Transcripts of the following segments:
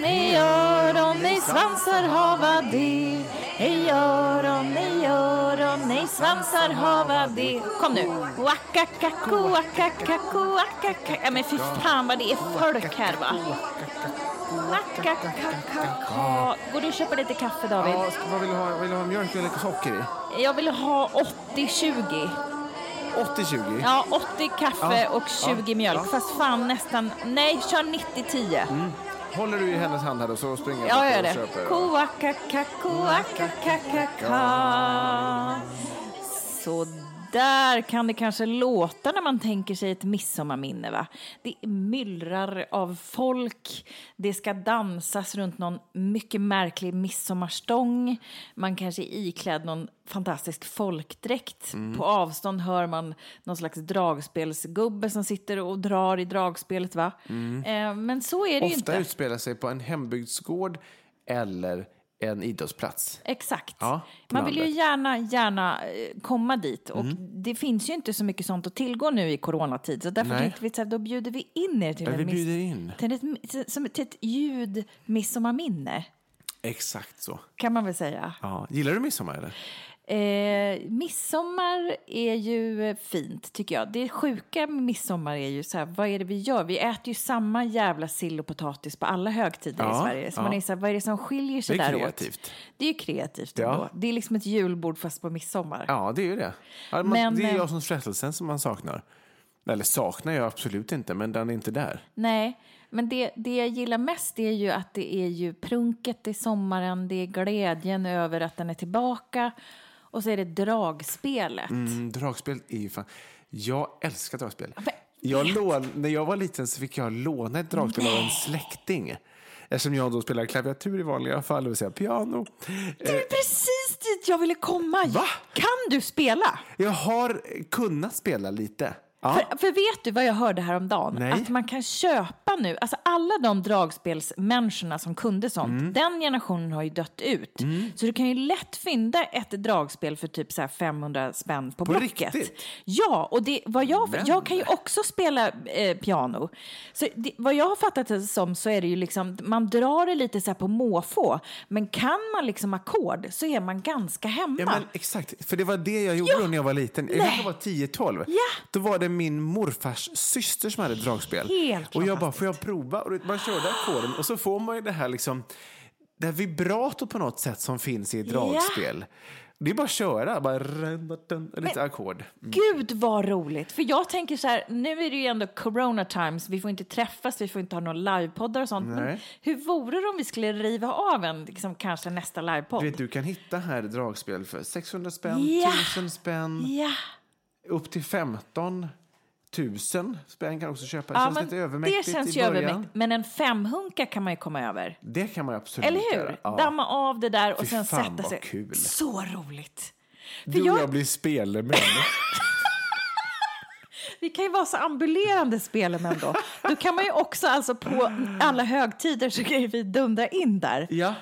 Nej öron, nej svansar hava det. Hej öron, nej öron, nej svansar hava det. Kom nu. Wakakako, wakakako, wakakaka. Ja men fy fan vad det är folk här va. Wakakakaka. Går du och köper lite kaffe David? Ja, vad vill, du ha? vill du ha mjölk eller socker i? Jag vill ha 80-20. 80-20? Ja, 80 kaffe Ja, och 20 ja, mjölk. ja. Fast fan nästan, nej kör 90-10. Håller du i hennes hand här då så springer Ja, jag bort gör och köper. Koakaka, koakaka, Så där kan det kanske låta när man tänker sig ett midsommarminne. Va? Det myllrar av folk, det ska dansas runt någon mycket märklig midsommarstång. Man kanske är iklädd någon fantastisk folkdräkt. Mm. På avstånd hör man någon slags dragspelsgubbe som sitter och drar i dragspelet. Va? Eh, men så är det ju Mm. Ofta inte. utspelar sig på en hembygdsgård eller en idrottsplats. Exakt. Ja, Man vill ju gärna, gärna eh, komma dit. Och Mm. det finns ju inte så mycket sånt att tillgå nu i coronatid. Så därför Nej. tänkte vi att då bjuder vi in er till, Ja, en till, ett, som, till ett ljud midsommarminne, Exakt så. kan man väl säga. Ja. Gillar du midsommar eller? Eh, midsommar är ju eh, fint, tycker jag. Det sjuka med midsommar är ju så här, vad är det vi gör? Vi äter ju samma jävla sill och potatis på alla högtider i Ja, Sverige. Så ja. man är så här, vad är det som skiljer sig Det är där kreativt. Det är ju kreativt Ja. ändå. Det är liksom ett julbord fast på midsommar. Ja, det är ju det. Man, Men, det är eh, jag som frestelsen som man saknar. Eller saknar jag absolut inte, men den är inte där. Nej, men det, det jag gillar mest är ju att det är ju prunket i sommaren, det är glädjen över att den är tillbaka och så är det dragspelet. Mm, dragspel är ju fan... Jag älskar dragspel. Jag lån... När jag var liten så fick jag låna ett dragspel av en släkting. Eftersom jag då spelar klaviatur i vanliga fall, det vill säga piano. Det är precis dit jag ville komma. Va? Kan du spela? Jag har kunnat spela lite. Ja. För, för vet du vad jag hörde häromdagen? Nej. Att man kan köpa nu, alltså alla de dragspelsmänniskorna som kunde sånt, Mm. den generationen har ju dött ut. Så du kan ju lätt fynda ett dragspel för typ så här 500 spänn på, På Blocket. riktigt? Ja, och det, vad jag, Men- jag kan ju också spela eh, piano. Så det, vad jag har fattat det som så är det ju liksom, man drar det lite så på måfå, men kan man liksom ackord så är man ganska hemma. Ja, men exakt. För det var det jag gjorde då när jag var liten. Jag var 10-12. Ja. Då var det min morfars syster som hade dragspel. Helt och jag bara, får jag prova? Och man körde ackorden och så får man ju det här liksom det här vibrato på något sätt som finns i ett dragspel. Det är bara att köra, bara lite ackord. Gud vad roligt! För jag tänker så här, nu är det ju ändå corona times, vi får inte träffas, vi får inte ha några livepoddar och sånt. Men Nej. hur vore det om vi skulle riva av en, liksom, kanske nästa livepodd? Du vet, du kan hitta här dragspel för 600 spänn, Ja. 1000 spänn, Ja, upp till 15 000 spänn kan också köpa. Det ja känns lite övermäktigt det känns i ju början. övermäktigt. Men en femhunka kan man ju komma över. Det kan man absolut Eller hur? göra. Ja. Damma av det där och Fy sen fan, sätta sig. kul. Så roligt! För Du och jag- jag blir spelemän. Vi kan ju vara så ambulerande spelemän då. Då kan man ju också alltså på alla högtider så kan ju vi dundra in där. ja.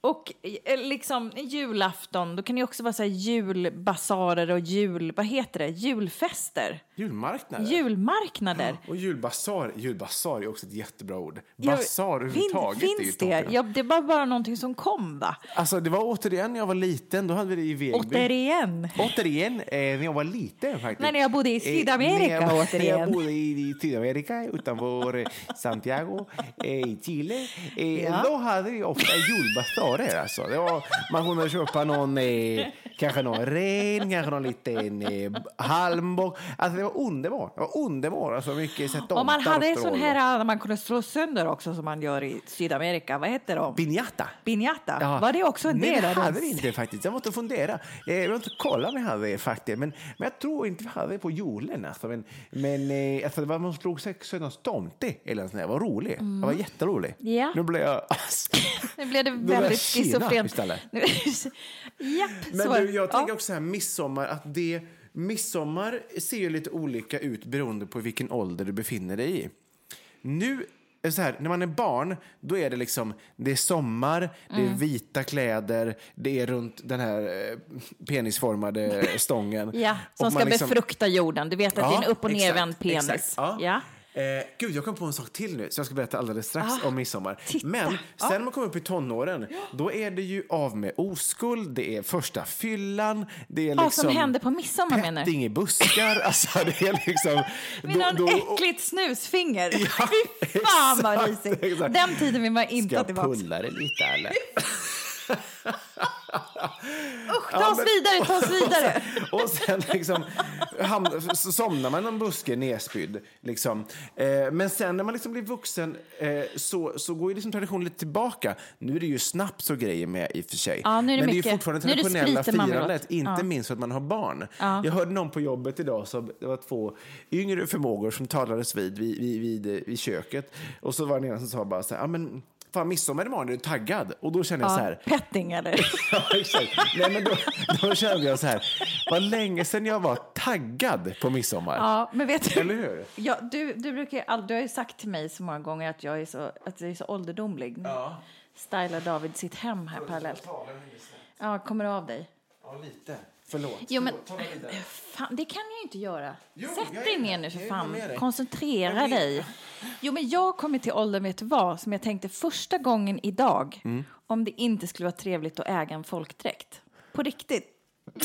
Och eh, liksom julafton, då kan det också vara så här julbasarer och jul, vad heter det, julfester, Julmarknader. julmarknader. Och julbasar. Julbasar är också ett jättebra ord. Basar överhuvudtaget fin, är Finns det? Ja, det var bara någonting som kom va? Alltså det var återigen när jag var liten, då hade vi det i Vegby. Återigen. Återigen, eh, när jag var liten faktiskt. När jag bodde i Eh, Sydamerika, när jag, återigen. Jag bodde i, Sydamerika utanför eh, Santiago eh, i Chile. Eh, Ja. Då hade vi ofta julbasarer. Alltså. Det var, man kunde köpa någon, eh, kanske någon ren, kanske någon liten eh, halmbock. Alltså var underbart. Det var underbart. Alltså mycket så Och man hade en sån här där man kunde slå sönder också som man gör i Sydamerika. Vad heter de? Piñata. Piñata. Ja. Var det också en Nej, del det av hade den? vi inte faktiskt. Jag måste fundera. Jag måste kolla om vi hade det faktiskt. Men, men jag tror inte vi hade det på julen. Alltså. Men, men eh, alltså, det var man slog sönder tomte eller sånt där. Det var roligt. Det var jätteroligt. Mm. Ja. Nu blev jag... Nu blev det väldigt schizofrent. Japp, Men så. du, jag tänker också så här, midsommar, att det... Midsommar ser ju lite olika ut beroende på vilken ålder du befinner dig i. Nu, det så här, när man är barn, då är det liksom, det är sommar, det Mm. är vita kläder, det är runt den här eh, penisformade stången. Ja, som ska liksom- befrukta jorden. Du vet att det är en upp och nervänd penis. ja. Ja. Eh, gud, jag kom på en sak till nu som jag ska berätta alldeles strax Ah, om midsommar. titta. Men sen när man kommer upp i tonåren, då är det ju av med oskuld, det är första fyllan, det är liksom... som händer på midsommar menar du? I buskar, alltså det är liksom... Med någon då- äckligt snusfinger. Ja, Fy fan vad exakt, risigt. exakt. Den tiden vill man inte Ska ha jag tillbaka. pulla det lite eller? Usch, ta oss vidare, ta oss vidare. Och sen liksom hamn, så somnar man i någon buske nedspydd. Liksom. Eh, men sen när man liksom blir vuxen eh, så, så går ju liksom traditionen lite tillbaka. Nu är det ju snaps och grejer med i och för sig. Ja, nu är det men det är ju mycket- fortfarande traditionella firandet, inte Ja. minst för att man har barn. Jag hörde någon på jobbet idag, så det var två yngre förmågor som talades vid, vid, vid, vid, vid köket. Och så var det en som sa bara så här, ja men fan midsommar imorgon, är du taggad? Och då kände jag så här, Petting eller? Ja, exakt. Nej, men då, då kände jag så här, vad länge sedan jag var taggad på midsommar. Ja, men vet du? Eller hur? Ja, du, du, brukar, all- du har ju sagt till mig så många gånger att jag är så, att jag är så ålderdomlig. Ja. Stylar David sitt hem här parallellt. Ja, kommer av dig. Ja, lite. Förlåt. Jo, men vidare. fan, det kan jag ju inte göra. Jo, Sätt dig ner nu för fan. Koncentrera dig. Jo, men jag har kommit till åldern, vet du vad, som jag tänkte första gången idag, Mm. om det inte skulle vara trevligt att äga en folkdräkt. På riktigt.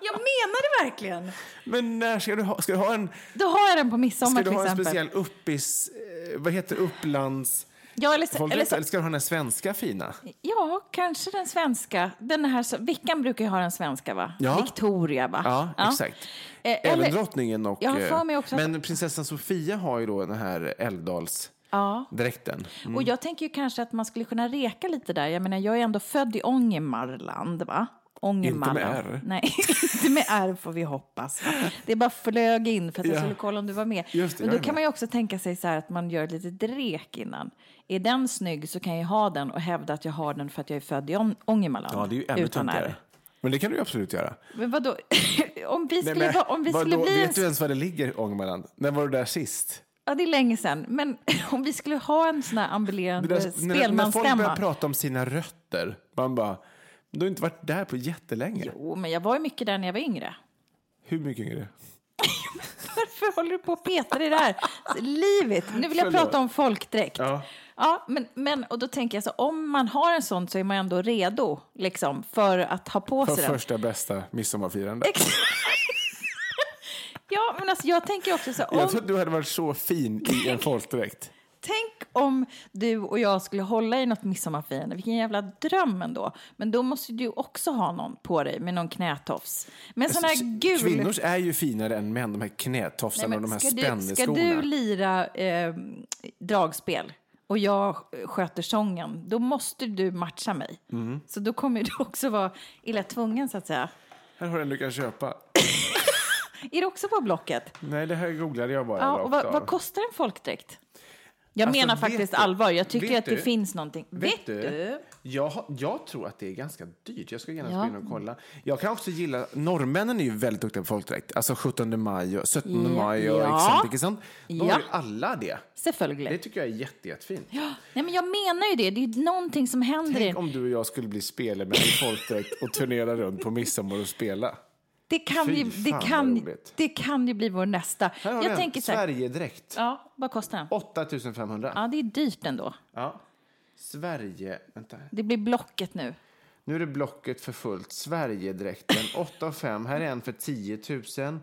jag menar det verkligen. Men när ska du ha, ska du ha en, Då har jag den på midsommar ska du till ha en exempel. speciell uppis, eh, vad heter Upplands... Ja, eller, Folkdräkt, eller, så, du ha den svenska fina? ja, kanske den svenska. Den här, Vickan brukar ju ha den svenska, va? Ja. Victoria, va? Ja, exakt. Eh, Även eller- drottningen och... Jag för eh, mig också att- Men prinsessan Sofia har ju då den här Älvdalsdräkten. Ja. Och jag tänker ju kanske att man skulle kunna reka lite där. Jag menar, jag är ändå född i Ångermanland, va? Ångermanland. Inte med R. Nej, inte med R får vi hoppas. Det bara flög in för att jag Ja. skulle kolla om du var med. Just det, Men då kan man ju också tänka sig så här att man gör ett litet rek innan. Är den snygg så kan jag ha den och hävda att jag har den för att jag är född i Ång- Ångermanland. Ja, det är ju ännu töntigare. Men det kan du ju absolut göra. Men vadå? om vi skulle, Nej, men om vi skulle vadå, bli en Vet du ens var det ligger, Ångermanland? När var du där sist? Ja, det är länge sedan. Men om vi skulle ha en sån här ambulerande där, när, när folk spelmansstämma. börjar prata om sina rötter, man bara, du har inte varit där på jättelänge. Jo, men jag var ju mycket där när jag var yngre. Hur mycket det? Varför håller du på och petar i det här? Livet. Nu vill jag Förlåt. prata om folkdräkt. Ja. Ja, men, men och då tänker jag så om man har en sån så är man ändå redo liksom för att ha på För sig den. första bästa midsommarfirande. Exakt. ja, men alltså jag tänker också så om, Jag att du hade varit så fin i en folkdräkt. tänk om du och jag skulle hålla i något midsommarfirande, vilken jävla dröm ändå. Men då måste du också ha någon på dig med någon knätofs. Men sån här gul... Kvinnor är ju finare än män, de här knätofsarna och de här spännesskorna. ska du lira eh, dragspel och jag sköter sången, då måste du matcha mig. Mm. Så då kommer du också vara illa tvungen så att säga. Här har du en du kan köpa. Är det också på Blocket? Nej, det här googlade jag bara Ja, och vad, vad kostar en folkdräkt? Jag Alltså, menar vet faktiskt du- allvar. Jag tycker vet att det du- finns någonting. Vet du? Jag, jag tror att det är ganska dyrt. Jag ska gärna gå in och kolla. Jag kan också gilla, norrmännen är ju väldigt duktiga på folkdräkt. Alltså 17 maj och 17 Ja. maj och Ja. exempel, sånt. Då Ja. har ju alla det. Det tycker jag är jätte, jättefint. Nej, men jag menar ju det. Det är någonting som händer. Tänk om du och jag skulle bli spelmän i folkdräkt och turnera runt på midsommar och spela. Det kan, Fy ju, det, kan, det kan ju bli vår nästa. Här har Jag du tänker en så här, Sverigedräkt. ja, vad kostar den? 8500. Ja, det är dyrt ändå. Ja. Sverige... Vänta. Det blir Blocket nu. Nu är det blocket för fullt. Sverigedräkten 8 och 5. Här är en för 10 000.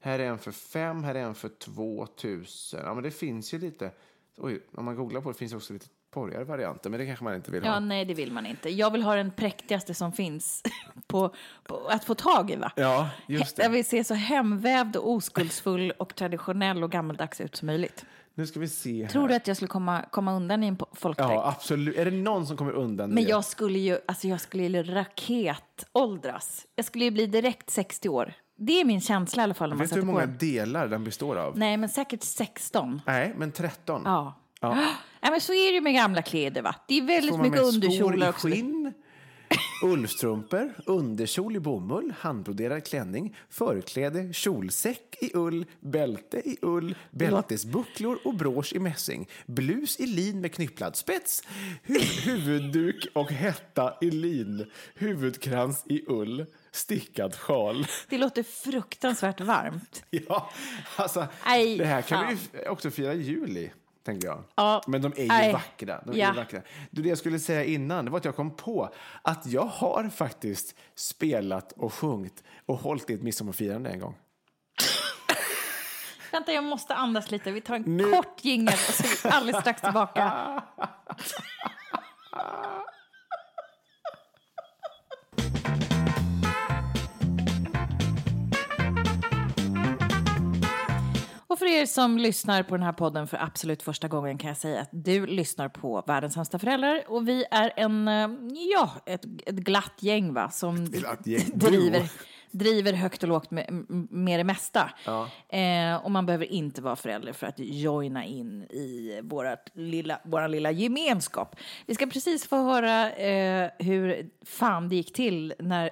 Här är en för 5. Här är en för 2 000. Ja, men det finns ju lite. Oj, om man googlar på det finns det också lite porrigare varianter, men det kanske man inte vill ha. Ja, nej, det vill man inte. Jag vill ha den präktigaste som finns på, på att få tag i. Va? Ja, just Jag det. vill se så hemvävd och oskuldsfull och traditionell och gammaldags ut som möjligt. Nu ska vi se här. Tror du att jag skulle komma, komma undan i en folkdräkt? Ja, absolut. Är det någon som kommer undan Men det? jag skulle ju, alltså jag skulle ju raketåldras. Jag skulle ju bli direkt 60 år. Det är min känsla i alla fall man Vet du hur på många den. delar den består av? Nej, men säkert 16. Nej, men 13. Ja. Nej, men så är det ju med gamla kläder, va? Det är väldigt Får man mycket med underkjolar skor i också. skinn, ullstrumpor, underkjol i bomull, handbroderad klänning, förkläde, kjolsäck i ull, bälte i ull, bältesbucklor och brosch i mässing, blus i lin med knypplad spets, hu- huvudduk och hetta i lin, huvudkrans i ull, stickad sjal. Det låter fruktansvärt varmt. Ja, alltså, Aj, det här kan fan. vi också fira jul i. Tänker jag. Ja. Men de är ju Aj. vackra. De är Ja. vackra. Du, det jag skulle säga innan det var att jag kom på att jag har faktiskt spelat och sjungit och hållit i ett midsommarfirande en gång. Vänta, jag måste andas lite. Vi tar en Nu- kort jingel och så är vi alldeles strax tillbaka. er som lyssnar på den här podden för absolut första gången kan jag säga att du lyssnar på Världens sämsta föräldrar och vi är en, eh, ja, ett, ett glatt gäng va, som gäng. driver, driver högt och lågt med, med det mesta. Eh, och man behöver inte vara förälder för att joina in i vårat lilla, vår lilla gemenskap. Vi ska precis få höra eh, hur fan det gick till när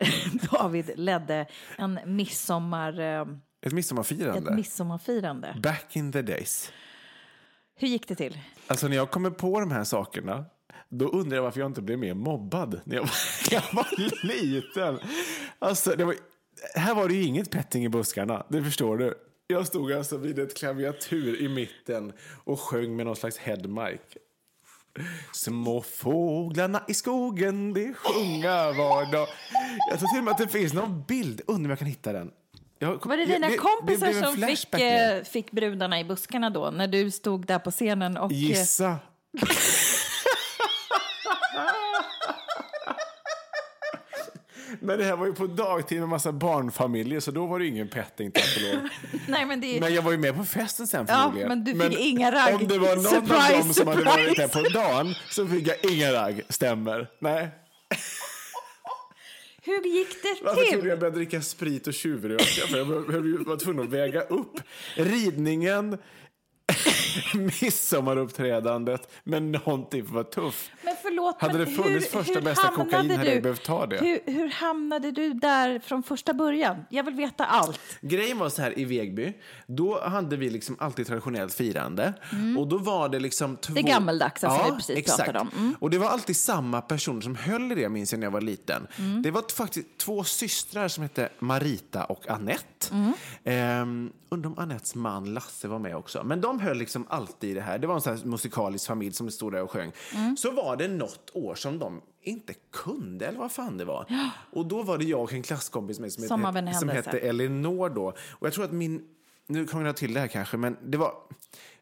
David ledde en midsommar, eh, Ett ett midsommarfirande. midsommarfirande. Back in the days. Hur gick det till? Alltså när jag kommer på de här sakerna då undrar jag varför jag inte blev mer mobbad när jag var, jag var liten. Alltså, var, här var det ju inget petting i buskarna, det förstår du. Jag stod alltså vid ett klaviatur i mitten och sjöng med någon slags headmic. Små fåglarna i skogen, de sjunga var dag. Jag tror till och med att det finns någon bild, undrar om jag kan hitta den. Jag, Var det dina det- kompisar det som fick, eh, fick brudarna i buskarna då, när du stod där på scenen och... eh, Gissa. Men det här var ju på dagtid med massa barnfamiljer så då var det ingen petting tack och lov. Nej, men det. Men jag var ju med på festen sen Ja, förmodligen. men du fick inga ragg. Om det var någon Surprise, av dem som hade varit där surprise. på dagen så fick jag inga ragg. Stämmer. Nej. Hur gick det Varför till? trodde jag började dricka sprit och tjuvröka? För jag vara tvungen att väga upp ridningen, midsommaruppträdandet, men någonting för att vara tuff. Men förlåt, Hade men det funnits första hur bästa kokain hade jag du- behövt ta det. Hur, hur hamnade du där från första början? Jag vill veta allt. Grejen var så här i Vegby, då hade vi liksom alltid traditionellt firande. Och då var det liksom två... Mm. Det är gammeldags, alltså, vi precis exakt. pratade om. Mm. Och det var alltid samma personer som höll i det, minns jag när jag var liten. Mm. Det var faktiskt två systrar som hette Marita och Annette. Mm. Ehm, undrar om Annettes man Lasse var med också. Men de höll liksom alltid i det här. Det var en sån här musikalisk familj som stod där och sjöng. Mm. Så var det något år som de inte kunde, eller vad fan det var. Och då var det jag och en klasskompis med som, Som hette, som hette Elinor då. Och jag tror att min nu kommer jag till det här kanske, men det var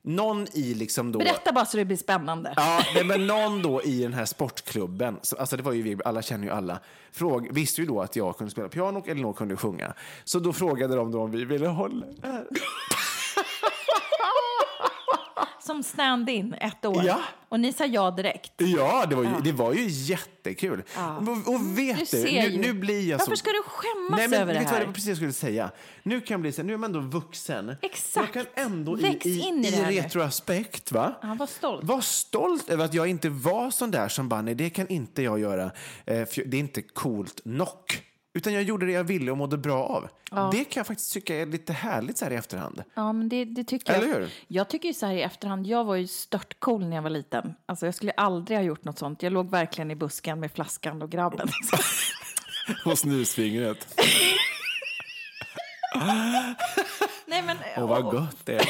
någon i liksom då... Berätta bara så det blir spännande. Ja, men någon då i den här sportklubben, så, alltså det var ju vi, alla känner ju alla, fråg, visste ju då att jag kunde spela piano och Elinor kunde sjunga. Så då frågade de då om vi ville hålla här. Som stand-in ett år. Ja. Och ni sa ja direkt. Ja, det var ju, det var ju jättekul. Och, och vet Du du, nu, nu blir jag Varför så... ska du skämmas Nej, men, över det vet du vad här? det var precis det jag skulle säga? Nu kan jag bli så här, nu är man ändå vuxen. Exakt. Jag kan ändå Väx i, i, in i här retroaspekt, va? Ja, var stolt. Var stolt över att jag inte var sån där som bara, nej det kan inte jag göra. Eh, det är inte coolt nog. Utan jag gjorde det jag ville och mådde bra av. Det kan jag faktiskt tycka är lite härligt så här i efterhand. Ja, men det, det tycker Eller jag. hur? Jag tycker ju så här i efterhand, jag var ju störtcool när jag var liten. Alltså jag skulle aldrig ha gjort något sånt. Jag låg verkligen i busken med flaskan och grabben. liksom. Och snusfingret. Nej, men, Åh, vad gott det är.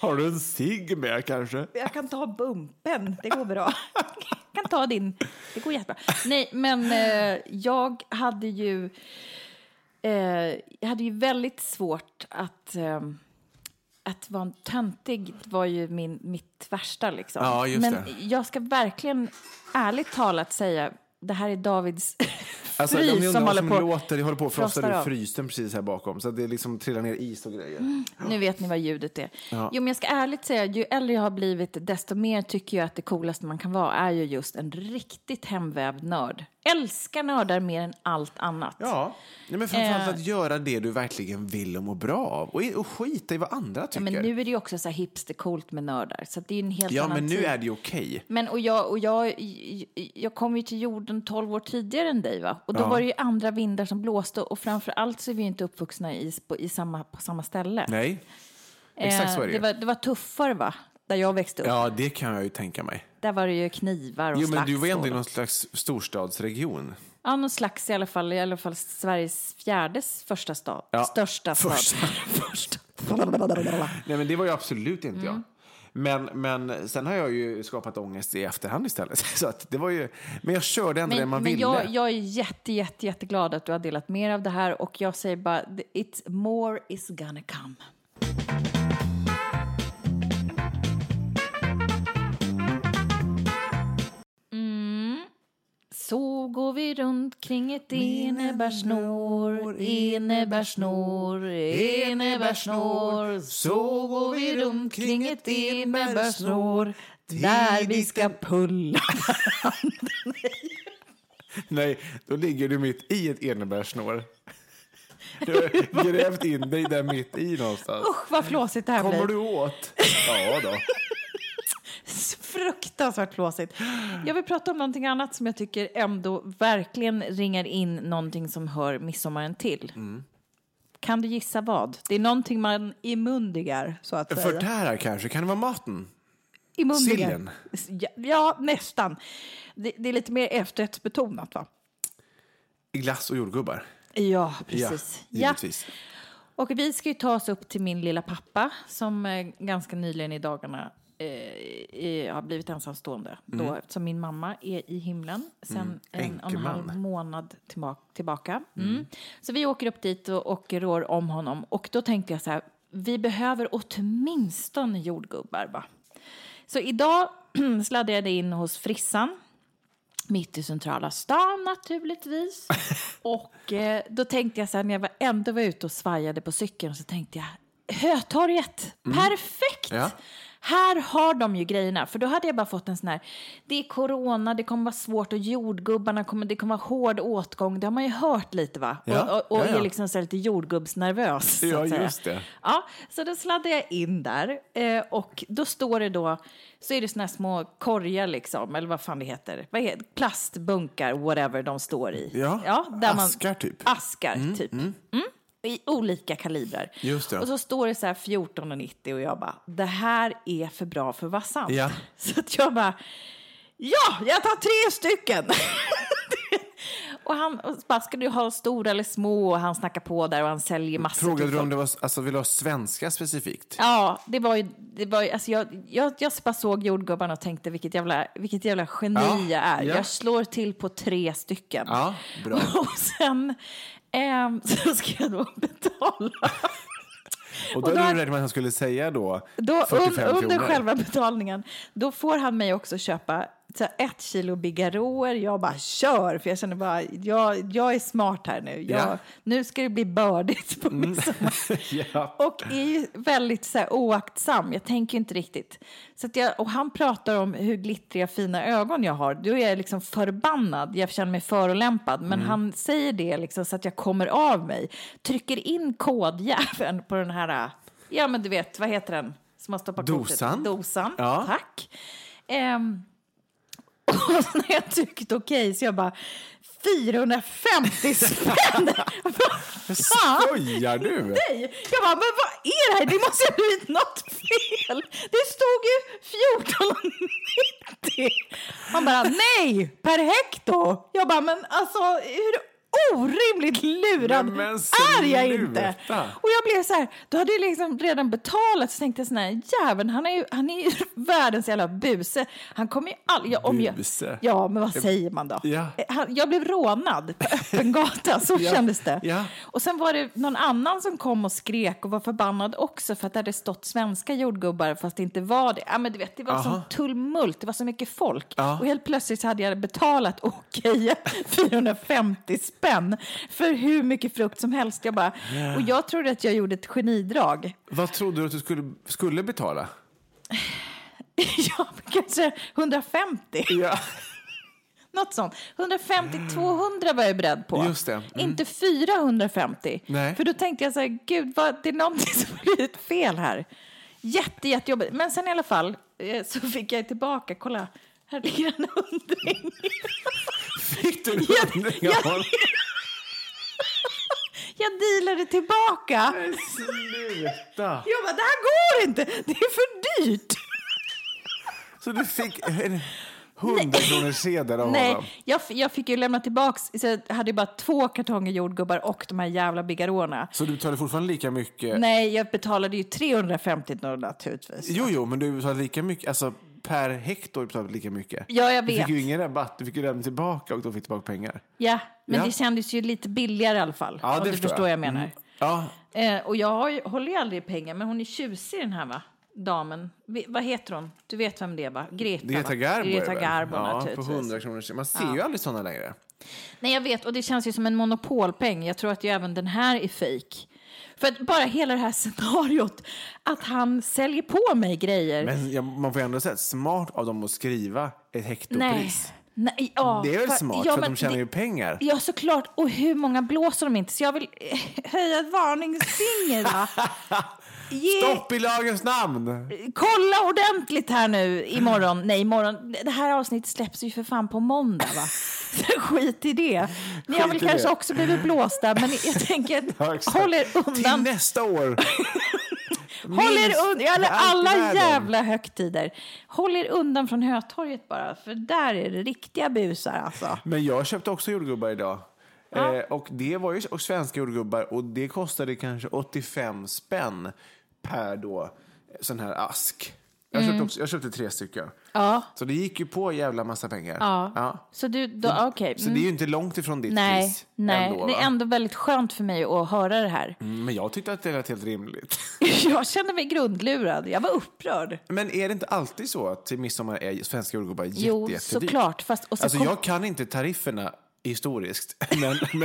Har du en cigg med kanske? Jag kan ta bumpen, det går bra. Jag kan ta din, det går jättebra. Nej, men eh, jag hade ju... Eh, jag hade ju väldigt svårt att... Eh, att vara en töntig var ju min, mitt värsta. Liksom. Ja, men det. jag ska verkligen ärligt talat säga, det här är Davids Alltså, frys undrar som vad håller som på låter, det håller på att frosta ur frysen precis här bakom. Så det liksom trillar ner is och grejer. Nu vet ni vad ljudet är. Jo, men jag ska ärligt säga, ju äldre jag har blivit, desto mer tycker jag att det coolaste man kan vara är ju just en riktigt hemvävd nörd. Älskar nördar mer än allt annat. Ja, Nej, men framförallt Eh. att göra det du verkligen vill och må bra av. Och, och skita i vad andra Ja, tycker. men nu är det ju också så här hipster-coolt med nördar, så det är en helt Ja, annan men nu tid. är det okej. Men och jag, och jag, jag kom ju till jorden 12 år tidigare än dig va? Och då var det ju andra vindar som blåste och framför allt så är vi ju inte uppvuxna i, på, i samma, på samma ställe. Nej, exakt Eh, så är det, det, ju. var, det var tuffare va? Där jag växte upp. Ja, det kan jag ju tänka mig. Där var det ju knivar och Jo, men du var ändå i någon slags storstadsregion. Ja, någon slags i alla fall. I alla fall Sveriges fjärde första stad. Ja, Största stad. första. första. Nej, men det var ju absolut inte Mm. jag. Men, men sen har jag ju skapat ångest i efterhand istället. Så att det var ju, men jag körde ändå det Men, man men ville. jag, jag är jätte, jätte, jätteglad att du har delat mer av det här och jag säger bara, it's more is gonna come. Så går vi runt kring ett enebärsnår, enebärsnår, enebärsnår. Så går vi runt kring ett enebärsnår där vi ska pulla. Nej, då ligger du mitt i ett enebärssnår. Du har grävt in dig där mitt i någonstans. Usch, vad flåsigt det här Kommer blir. du åt? Ja då. Fruktansvärt flåsigt. Jag vill prata om någonting annat som jag tycker ändå verkligen ringar in någonting som hör midsommaren till. Mm. Kan du gissa vad? Det är någonting man imundigar, så att säga. Förtärar kanske? Kan det vara maten? Imundigar. sillen? Ja, ja, nästan. Det, det är lite mer efterrättsbetonat, va? Glass och jordgubbar? Ja, precis. Ja, givetvis. Och vi ska ju ta oss upp till min lilla pappa som eh, ganska nyligen i dagarna eh, har blivit ensamstående. Då, eftersom min mamma är i himlen sen en och en halv månad tillba- tillbaka. Mm. Så vi åker upp dit och, och rår om honom. Och då tänkte jag så här, vi behöver åtminstone jordgubbar. Va? Så idag sladdade jag in hos frissan mitt i centrala stan naturligtvis. och eh, då tänkte jag så här, när jag var, ändå var ute och svajade på cykeln så tänkte jag, Hötorget, perfekt! Ja. Här har de ju grejerna, för då hade jag bara fått en sån här, det är corona, det kommer vara svårt och jordgubbarna kommer, det kommer vara hård åtgång, det har man ju hört lite va? Ja, Och, och, och ja, ja. är liksom så lite jordgubbsnervös. Ja, just det. Ja, så då sladdade jag in där eh, och då står det då, så är det såna här små korgar liksom, eller vad fan det heter, vad heter plastbunkar, whatever de står i. Ja, där askar typ. Askar typ. Mm. I olika kalibrar. Och så står det så här 14,90 och jag bara, det här är för bra för att vara sant. Ja. och han och bara, ska du ha stora eller små? Och han snackar på där och han säljer massor Frågade du om det var, alltså vill du ha svenska specifikt? Ja, det var ju, det var ju alltså jag, jag, jag bara såg jordgubbarna och tänkte vilket jävla, vilket jävla geni Ja, jag är. ja. Jag slår till på tre stycken. Ja, bra. Och sen ehm, så ska jag då betala. Och då, Och då är har- du med att han skulle säga då, Då, 45 un, under kronor? själva betalningen, då får han mig också köpa så ett kilo bigarråer. Jag bara kör, för jag känner bara, jag, jag är smart här nu. Jag, Ja. Mm. Nu ska det bli bördigt på midsommar. Ja. Och är ju väldigt så här, oaktsam. Jag tänker inte riktigt. Så jag, och han pratar om hur glittriga fina ögon jag har. Då är jag liksom förbannad. Jag känner mig förolämpad. Men Mm. han säger det liksom så att jag kommer av mig. Trycker in kodjäveln på den här, ja men du vet, vad heter den? Som man stoppar Dosan. kortet. Dosan. Ja. Tack. Ehm, och så när jag tryckte okej så jag bara 450 spänn! Skojar du? Nej! Jag bara, men vad är det här? Det måste ha blivit något fel. Det stod ju 14,90. Han bara, nej, per hekto. Jag bara, men alltså hur orimligt lurad Men- men är jag inte? Och jag blev så här, då hade jag liksom redan betalat så tänkte jag sån här, jäveln, han är ju, han är ju världens jävla buse. Han kommer ju aldrig... Ja, om jag, ja, men vad säger man då? Ja. Han, jag blev rånad på öppen gata, så Ja, kändes det. ja. Och sen var det någon annan som kom och skrek och var förbannad också för att det hade stått svenska jordgubbar fast det inte var det. Ja, men du vet, det var Aha. som tumult, det var så mycket folk. Ja. Och helt plötsligt hade jag betalat okej 450 spänn för hur mycket frukt som helst. Jag bara, och jag trodde att jag gjorde ett genidrag. Vad trodde du att du skulle, skulle betala? ja, kanske 150. Ja. Något sånt. 150-200 var jag beredd på. Just det. Mm. Inte 450. Nej. För då tänkte jag så här, gud, vad, det är någonting som har blivit fel här. Jätte, jättejobbigt. Men sen i alla fall eh, så fick jag tillbaka, kolla, här ligger en hundring. Fick du en hundring av honom? Jag dealade tillbaka. Sluta! Jag bara, det här går inte, det är för dyrt. Så du fick en 100 kronors sedel av Nej, honom? jag, f- jag fick ju lämna tillbaks, så jag hade ju bara två kartonger jordgubbar och de här jävla bigarråerna. Så du betalade fortfarande lika mycket? Nej, jag betalade ju 350 då naturligtvis. Jo, jo, men du betalade lika mycket, alltså per hektar betalade du lika mycket. Ja, jag Du vet. fick ju ingen rabatt, du fick ju lämna tillbaka och då fick tillbaka pengar. Ja, men Ja. det kändes ju lite billigare i alla fall. Ja, det du förstår jag. jag menar. Mm. Ja, Eh, och jag har håller ju aldrig i pengar, men hon är tjusig den här va? Damen. Vi, vad heter hon? Du vet vem det är va? Greta Greta va? Garbo det Greta? Garbo ja, på naturligtvis. 100 kronors sedel. Man ser ju aldrig sådana längre. Nej, jag vet. Och det känns ju som en monopolpeng. Jag tror att ju även den här är fejk. För att bara hela det här scenariot, att han säljer på mig grejer. Men ja, man får ju ändå säga smart av dem att skriva ett Nej. hektopris. Nej, ja, Det är väl för- smart, ja, för de tjänar det- ju pengar. Ja, såklart. Och hur många blåser de inte? Så jag vill höja ett varningsfinger. Ge, Stopp i lagens namn! Kolla ordentligt här nu imorgon. Nej, imorgon. Det här avsnittet släpps ju för fan på måndag, va? Så skit i det. Ni har väl kanske det. också blivit blåsta, men jag tänker, håll er Till undan. nästa år! Håll er undan, alla, jävla högtider. Håll er undan från Hötorget bara, för där är det riktiga busar alltså. Men jag köpte också jordgubbar idag. Ja. Eh, och det var ju och svenska jordgubbar och det kostade kanske 85 spänn per då sån här ask. Jag, köpte, också, jag köpte tre stycken. Mm. Ja. Så det gick ju på jävla massa pengar. Ja. Så du, då, okej. Så det är ju inte långt ifrån ditt Nej, pris. nej. Ändå, det är ändå väldigt skönt för mig att höra det här. Mm, Men jag tyckte att det lät helt rimligt. Jag kände mig grundlurad. Jag var upprörd. Men är det inte alltid så att till midsommar är svenska jordgubbar jätte, Jo, jättedyrt? såklart. Fast, och så Alltså kom- jag kan inte tarifferna historiskt. Men,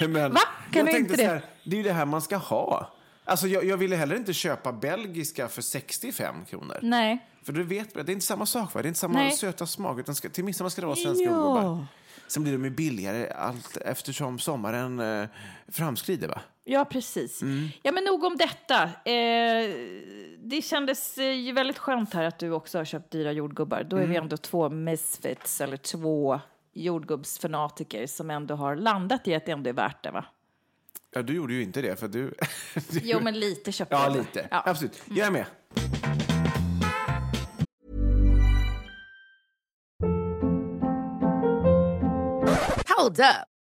men, men, Va? Kan jag du inte det? här, det är ju det här man ska ha. Alltså jag, jag ville heller inte köpa belgiska för 65 kronor. Nej. För du vet, det är inte samma sak va? Det är inte samma Nej. söta smak. Utan ska, till midsommar ska det vara svenska jordgubbar. Sen blir de ju billigare allt eftersom sommaren eh, framskrider va? Ja, precis. Mm. Ja, men nog om detta. Eh, det kändes eh, ju väldigt skönt här att du också har köpt dyra jordgubbar. Då är Mm. vi ändå två misfits, eller två jordgubbsfanatiker som ändå har landat i att det ändå är värt det, va? Ja, du gjorde ju inte det för du... du Jo, men lite köpte Ja, jag. lite. Ja. Absolut. Jag är med. Hold up.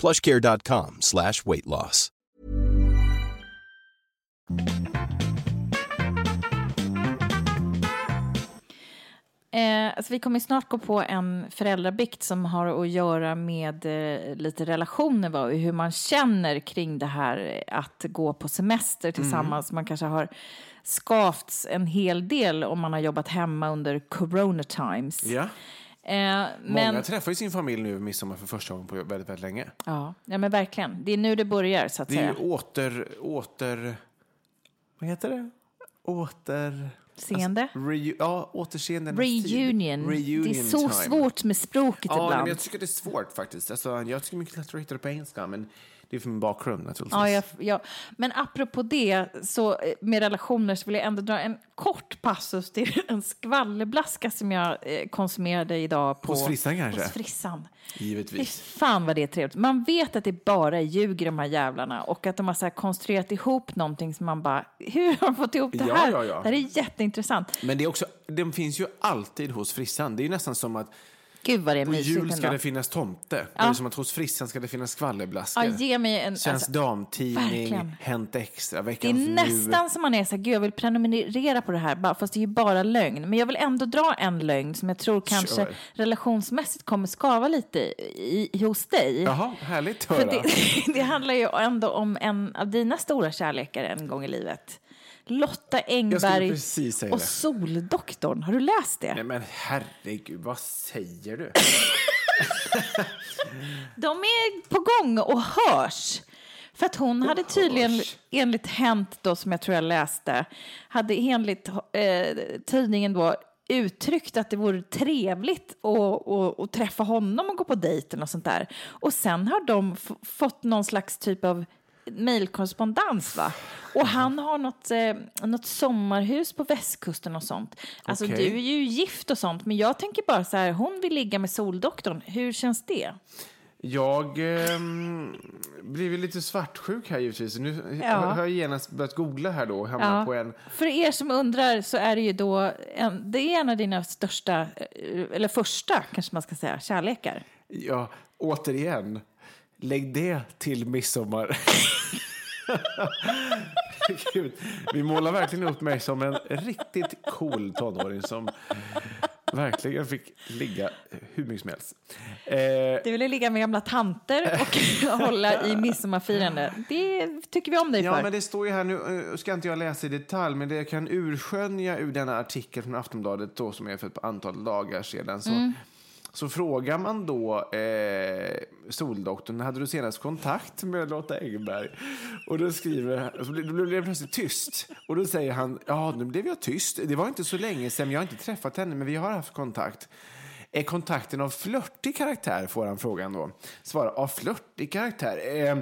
plushcare.com slash weight loss. Eh, alltså vi kommer snart gå på en föräldrabikt som har att göra med eh, lite relationer va? och hur man känner kring det här att gå på semester tillsammans. Man kanske har skavts en hel del om man har jobbat hemma under corona times. Ja. Eh, Många men, träffar ju sin familj nu midsommar för första gången på väldigt, väldigt länge. ja, ja, men verkligen. Det är nu det börjar så att Det är säga. ju åter... åter vad heter det? Åter... Seende. Reu, ja, återseende. Reunion. Reunion det är så time. svårt med språket Ja, men ibland. jag tycker det är svårt faktiskt. Alltså, jag tycker mycket lättare att hitta det på engelska, men det är för min bakgrund naturligtvis. Ja, jag, jag, men apropå det, så eh, med relationer så vill jag ändå dra en kort passus till en skvallerblaska som jag eh, konsumerade idag på... Hos frissan kanske? Hos frissan. Fy Givetvis. fan vad det är trevligt. Man vet att det bara är ljug i de här jävlarna och att de har så konstruerat ihop någonting som man bara, hur har de fått ihop det Ja, här? ja, ja. Det här är jätteintressant. Men det är också, de finns ju alltid hos frissan. Det är nästan som att Gud vad det är på mysigt jul ska ändå. det finnas tomte. Det är som att hos frissan ska det finnas skvallerblaskor. Ja, ge mig en... Svensk alltså, Damtidning, verkligen. Hänt Extra, Det är Veckans Nu. nästan som man är så här, gud jag vill prenumerera på det här, fast det är ju bara lögn. Men jag vill ändå dra en lögn som jag tror kanske Kör. relationsmässigt kommer skava lite i, i, hos dig. Jaha, härligt att För höra. det, det handlar ju ändå om en av dina stora kärlekar en gång i livet. Lotta Engberg och. Soldoktorn. Har du läst det? Nej men herregud, vad säger du? De är på gång och hörs. För att hon hade tydligen, enligt Hänt då, som jag tror jag läste, hade enligt eh, tidningen då uttryckt att det vore trevligt att, att, att träffa honom och gå på dejten och sånt där. Och sen har de fått någon slags typ av mejlkorrespondens va? Och han har något, eh, något sommarhus på västkusten och sånt. Alltså Okej. du är ju gift och sånt, men jag tänker bara så här, hon vill ligga med Soldoktorn. Hur känns det? Jag ehm, blev lite svartsjuk här givetvis. Nu Ja. har jag genast börjat googla här då och hamnat Ja. på en... För er som undrar så är det ju då en, det är en av dina största, eh, eller första kanske man ska säga, kärlekar. Ja, återigen, lägg det till midsommar. Gud, vi målar verkligen upp mig som en riktigt cool tonåring som verkligen fick ligga hur mycket som helst. Eh, Du ville ligga med gamla tanter och hålla i midsommarfirande. Det tycker vi om dig Ja, för. men det står ju här nu, eh, ska inte jag läsa i detalj, men det jag kan urskönja ur denna artikel från Aftonbladet då, som är för ett antal dagar sedan, så, Mm. Så frågar man då eh, Soldoktorn, hade du senast kontakt med Lotta Engberg? Och då skriver så blir det plötsligt tyst. Och då säger han, ja, nu blev jag tyst. Det var inte så länge sedan, jag har inte träffat henne, men vi har haft kontakt. Är kontakten av flörtig karaktär, får han frågan då. Svarar, av flörtig karaktär? Eh,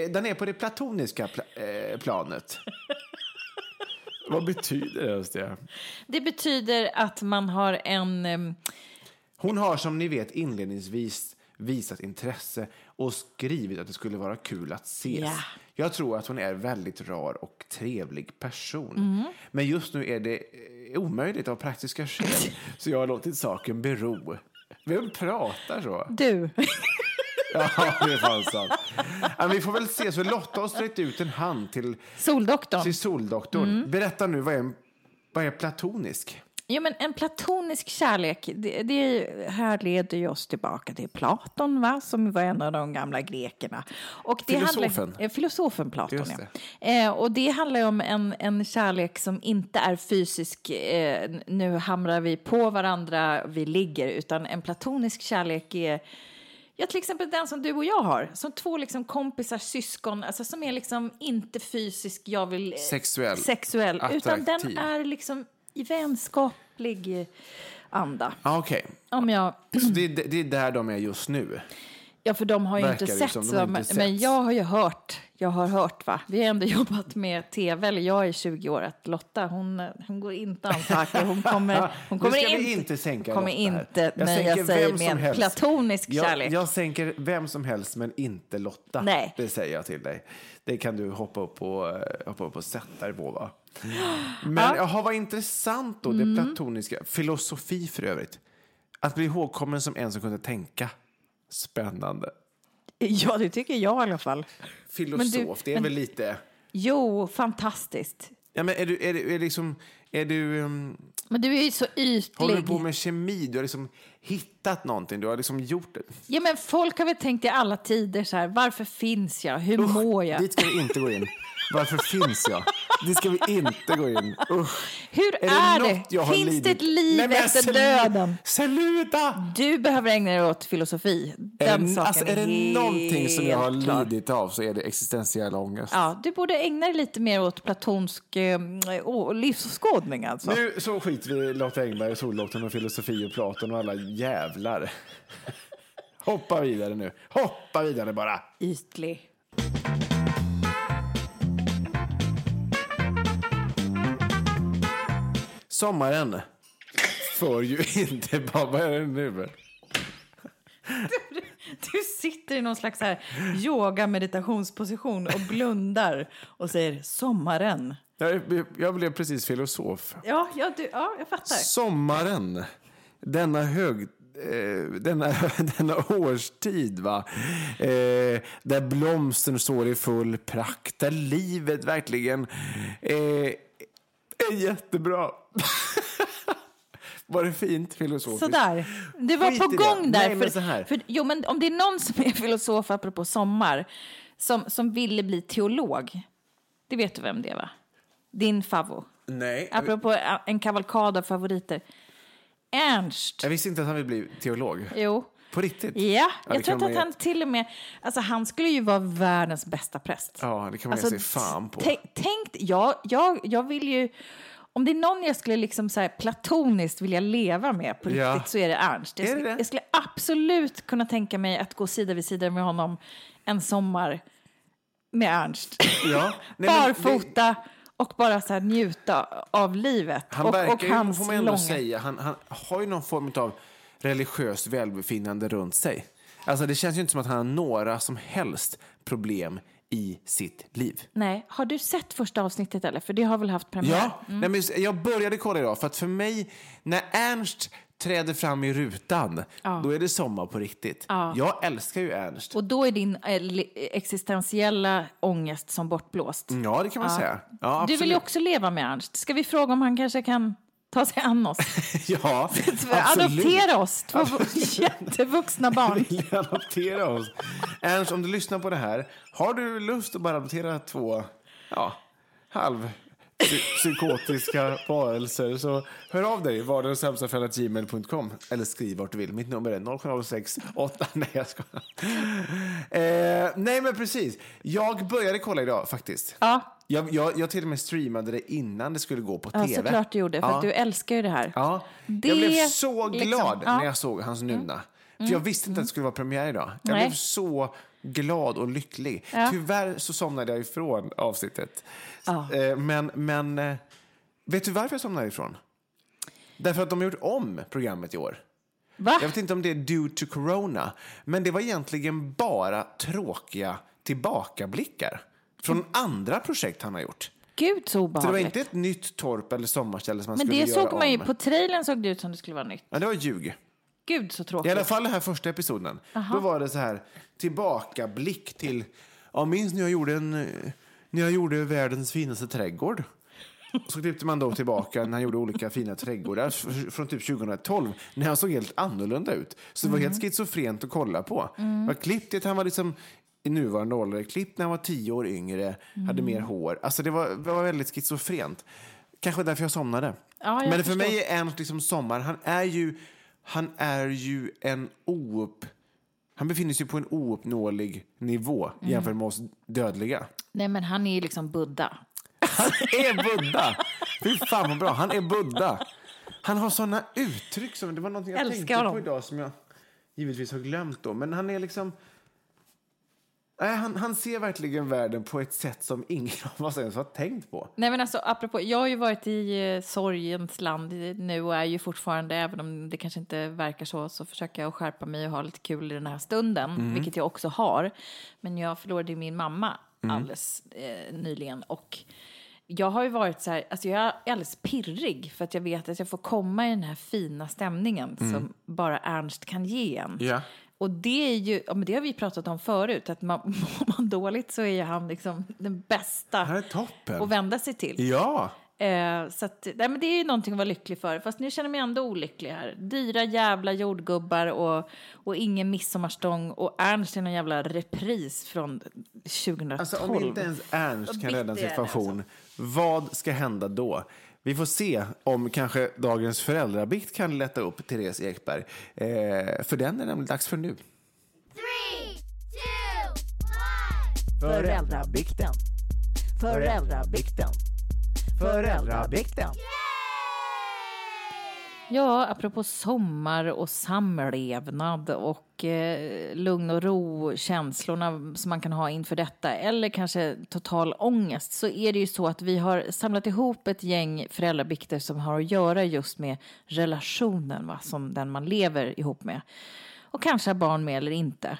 eh, den är på det platoniska pla- eh, planet. Vad betyder? Just det? Det betyder att man har en... Hon har som ni vet inledningsvis visat intresse och skrivit att det skulle vara kul att ses. Ja. Jag tror att hon är väldigt rar och trevlig person. Mm. Men just nu är det eh, omöjligt av praktiska skäl, så jag har låtit saken bero. Vem pratar så? Du. Ja, det är fan sant. Ja, vi får väl se. Så Lotta har sträckt ut en hand till, Soldoktorn. till Soldoktorn. Mm. Berätta nu, vad är, vad är platonisk? Jo, men en platonisk kärlek, det, det här leder ju oss tillbaka till Platon, va? som var en av de gamla grekerna. Och det Filosofen. Handlar, eh, filosofen Platon, ja. Eh, och det handlar ju om en, en kärlek som inte är fysisk, eh, nu hamrar vi på varandra, vi ligger, utan en platonisk kärlek är Ja, till exempel den som du och jag har, som två liksom kompisar, syskon, alltså som är liksom inte fysisk, jag vill... eh, Sexuell. Sexuell, utan den Attraktiv. är liksom i vänskaplig anda. Ah, Okej, Om jag... så det, är- det är där de är just nu. Ja, för de har ju Verkar inte det sett som, de så, men, men jag har ju hört, jag har hört va, vi har ändå jobbat med tv, eller jag är 20 år, att Lotta hon, hon går inte ansöka, hon kommer, hon kommer nu ska inte, inte sänka kommer Lotta inte Jag sig vem med en helst. platonisk Jag, kärlek. jag sänker vem som helst, men inte Lotta. Nej. Det säger jag till dig. Det kan du hoppa upp och, eh, hoppa upp och sätta dig på. Va? Men jaha, vad intressant då, Mm. det platoniska. Filosofi för övrigt. Att bli ihågkommen som en som kunde tänka. Spännande. Ja, det tycker jag i alla fall. Filosof, det är men- väl lite... Jo, fantastiskt. Ja, men är du, är du, är liksom, är du, um, Men du är ju så håller du ytlig. på med kemi? Du har liksom hittat någonting, du har liksom gjort det. Ja, men folk har väl tänkt i alla tider så här, varför finns jag? Hur Usch, mår jag? Dit ska vi inte gå in. Varför finns jag? Dit ska vi inte gå in. Usch. Hur är, det? något jag har Finns det ett lidit? liv Nej, efter döden? Sluta! Du behöver ägna dig åt filosofi. Den Är, saken alltså, är det helt någonting som jag har klar. lidit av så är det existentiell ångest. Ja, du borde ägna dig lite mer åt platonsk eh, livsåskådning alltså. Nu så skiter vi i Lotta Engberg, Soldoktorn och filosofi och Platon och alla jävlar. Hoppa vidare nu. Hoppa vidare bara. Ytlig. Sommaren för ju inte bara... Vad är det nu? Du sitter i någon slags här yoga meditationsposition och blundar och säger sommaren. Jag, jag blev precis filosof. Ja, ja, du, ja jag fattar. Sommaren, denna hög... Eh, denna, denna årstid, va? Eh, där blomstern står i full prakt, där livet verkligen eh, är jättebra. Var det fint filosofiskt? Sådär. Du var Skit på gång där. Nej, men så här. För, jo, men om det är någon som är filosof, apropå sommar, som, som ville bli teolog, det vet du vem det är, va? Din favvo. Nej, Apropå ä, en kavalkad av favoriter. Ernst. jag visste inte att han ville bli teolog. Jo. På riktigt? Ja, det jag tror att han till och med... Alltså han skulle ju vara världens bästa präst. Ja, det kan man Alltså, ge sig fan på. Tänk, jag, jag, jag vill ju... Om det är någon jag skulle liksom så här platoniskt vilja leva med på Ja. riktigt så är det Ernst. Jag, Är det det? jag skulle absolut kunna tänka mig att gå sida vid sida med honom en sommar med Ernst. Ja. Nej, men det- Barfota och bara så här njuta av livet. Han och, verkar och hans får man ändå långa... säga, han, han har ju någon form av religiöst välbefinnande runt sig. Alltså det känns ju inte som att han har några som helst problem i sitt liv. Nej, har du sett första avsnittet eller? För det har väl haft premiär? Ja, nej, men jag började kolla idag för att för mig, när Ernst träder fram i rutan, då är det sommar på riktigt. Jag älskar ju Ernst. Och då är din eh, existentiella ångest som bortblåst. Ja, det kan man säga. Ja, du vill ju också leva med Ernst. Ska vi fråga om han kanske kan ta sig an oss? Ja. Adoptera oss, två vu- jättevuxna barn. Adoptera oss? Ernst, om du lyssnar på det här, har du lust att bara adoptera två ja, halv psy- psykotiska varelser så hör av dig, var den sämsta för gmail.com eller skriv vart du vill. Mitt nummer är 0706 8... Nej, jag ska. Eh, nej, men precis. Jag började kolla idag faktiskt. Ja. Jag, jag, jag till och med streamade det innan det skulle gå på Ja, tv. såklart du gjorde, för Ja. att du älskar ju det här. Ja, Det, jag blev så glad liksom, ja. Mm. när jag såg hans Nuna. För jag visste inte att det skulle vara premiär idag. Jag Nej. blev så glad och lycklig. Ja. Tyvärr så somnade jag ifrån avsnittet. Eh, Men, men eh, vet du varför jag somnade ifrån? Därför att de har gjort om programmet i år. Va? Jag vet inte om det är due to corona, men det var egentligen bara tråkiga tillbakablickar från andra projekt han har gjort. Gud så Så det var obehagligt. inte ett nytt torp eller sommarställe som han Men skulle det göra såg man ju, om. på trailern såg det ut som det skulle vara nytt. Ja, det var ljug. Gud så I tråkigt. alla fall den här första episoden. Då var det så här tillbakablick till, ja minns när jag gjorde en, när jag gjorde världens finaste trädgård. Och så klippte man då tillbaka när han gjorde olika fina trädgårdar från typ 2012 när han såg helt annorlunda ut. Så det var helt schizofrent att kolla på. Det var klippt till att han var liksom i nuvarande ålder, klippt när han var tio år yngre, hade mer hår. Alltså det var, det var väldigt schizofrent. Kanske därför jag somnade. Ja, jag Men för förstår. mig är Ernst liksom sommar, han är ju, han är ju en oupp... Han befinner sig på en ouppnåelig nivå Mm. jämfört med oss dödliga. Nej men han är ju liksom Buddha. Han är Buddha! Fy fan vad bra, han är Buddha. Han har såna uttryck som, det var något jag Älskar tänkte på honom. idag som jag givetvis har glömt då. Men han är liksom... Nej, han, han ser verkligen världen på ett sätt som ingen av oss ens har tänkt på. Nej men alltså apropå, jag har ju varit i eh, sorgens land nu och är ju fortfarande, även om det kanske inte verkar så, så försöker jag skärpa mig och ha lite kul i den här stunden, Mm. vilket jag också har. Men jag förlorade ju min mamma Mm. alldeles eh, nyligen och jag har ju varit så här, alltså jag är alldeles pirrig för att jag vet att jag får komma i den här fina stämningen som bara Ernst kan ge en. Mm. Och det är ju, ja, men det har vi pratat om förut, att man, mår man dåligt så är ju han liksom den bästa Han är toppen. att vända sig till. Ja! Eh, så att, nej, men det är ju någonting att vara lycklig för. Fast nu känner jag mig ändå olycklig här. Dyra jävla jordgubbar och, och ingen midsommarstång. Och Ernst är någon jävla repris från 2012. Alltså om inte ens Ernst kan rädda en situation, vad ska hända då? Vi får se om kanske dagens föräldrabikt kan lätta upp Therese Ekberg. Eh, för den är nämligen dags för nu. Three, two, one. Föräldrabikten. Föräldrabikten. Föräldrabikten. Ja, apropå sommar och samlevnad och eh, lugn och ro-känslorna som man kan ha inför detta, eller kanske total ångest, så är det ju så att vi har samlat ihop ett gäng föräldrabikter som har att göra just med relationen, va, som den man lever ihop med. Och kanske har barn med eller inte.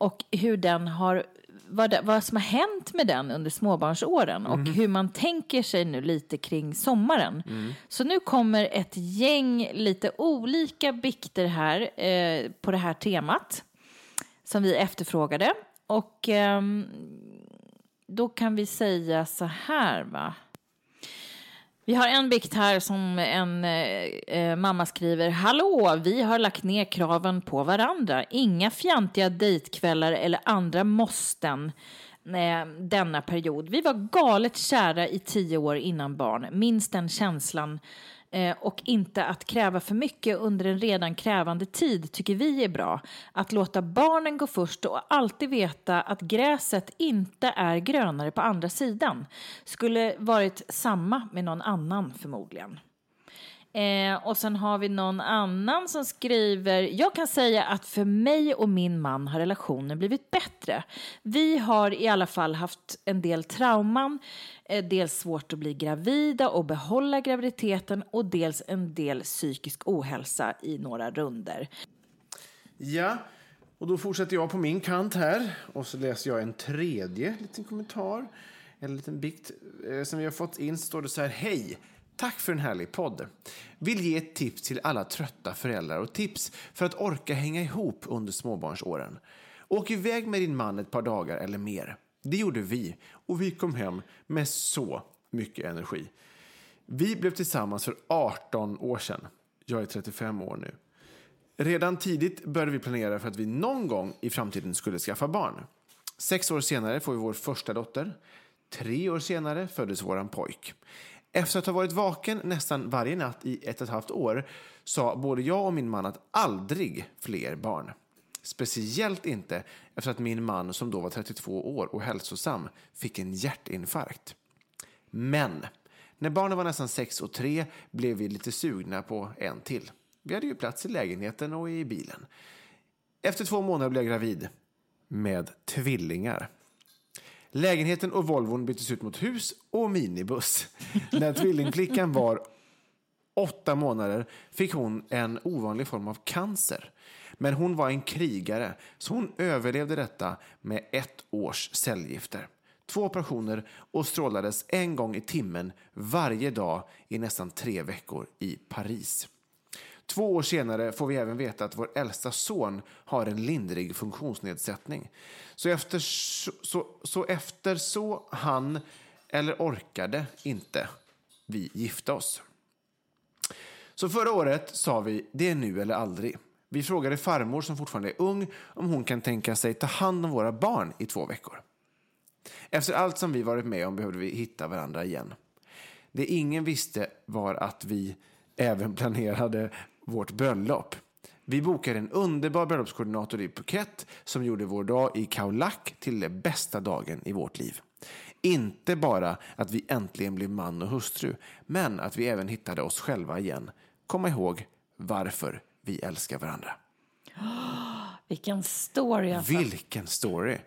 Och hur den har, vad, det, vad som har hänt med den under småbarnsåren och hur man tänker sig nu lite kring sommaren. Så nu kommer ett gäng lite olika bikter här eh, på det här temat som vi efterfrågade. Och ehm, då kan vi säga så här, va. Vi har en bikt här som en eh, eh, mamma skriver. Hallå, vi har lagt ner kraven på varandra. Inga fjantiga dejtkvällar eller andra måsten eh, denna period. Vi var galet kära i tio år innan barn. Minns den känslan. Eh, och inte att kräva för mycket under en redan krävande tid tycker vi är bra. Att låta barnen gå först och alltid veta att gräset inte är grönare på andra sidan. Skulle varit samma med någon annan förmodligen. Eh, och sen har vi någon annan som skriver, jag kan säga att för mig och min man har relationen blivit bättre. Vi har i alla fall haft en del trauman, eh, dels svårt att bli gravida och behålla graviditeten och dels en del psykisk ohälsa i några runder. Ja, och då fortsätter jag på min kant här och så läser jag en tredje liten kommentar. En liten bikt eh, som vi har fått in. Så står det så här. Hej! Tack för en härlig podd. Vill ge ett tips till alla trötta föräldrar och tips för att orka hänga ihop under småbarnsåren. Åk iväg med din man ett par dagar eller mer. Det gjorde vi och vi kom hem med så mycket energi. Vi blev tillsammans för 18 år sedan. Jag är 35 år nu. Redan tidigt började vi planera för att vi någon gång i framtiden skulle skaffa barn. Sex år senare får vi vår första dotter. Tre år senare föddes våran pojk. Efter att ha varit vaken nästan varje natt i ett och ett halvt år sa både jag och min man att aldrig fler barn. Speciellt inte efter att min man, som då var 32 år och hälsosam, fick en hjärtinfarkt. Men när barnen var nästan sex och tre blev vi lite sugna på en till. Vi hade ju plats i lägenheten och i bilen. Efter två månader blev jag gravid. Med tvillingar. Lägenheten och Volvon byttes ut mot hus och minibuss. När tvillingflickan var åtta månader fick hon en ovanlig form av cancer. Men hon var en krigare, så hon överlevde detta med ett års cellgifter. Två operationer och strålades en gång i timmen varje dag i nästan tre veckor i Paris. Två år senare får vi även veta att vår äldsta son har en lindrig funktionsnedsättning. Så efter så, så, så, efter så han eller orkade inte vi gifta oss. Så förra året sa vi det är nu eller aldrig. Vi frågade farmor som fortfarande är ung om hon kan tänka sig ta hand om våra barn i två veckor. Efter allt som vi varit med om behövde vi hitta varandra igen. Det ingen visste var att vi även planerade vårt bröllop. Vi bokade en underbar bröllopskoordinator i Phuket som gjorde vår dag i Khao Lak till den bästa dagen i vårt liv. Inte bara att vi äntligen blev man och hustru, men att vi även hittade oss själva igen. Komma ihåg varför vi älskar varandra. Vilken story alltså. Vilken story!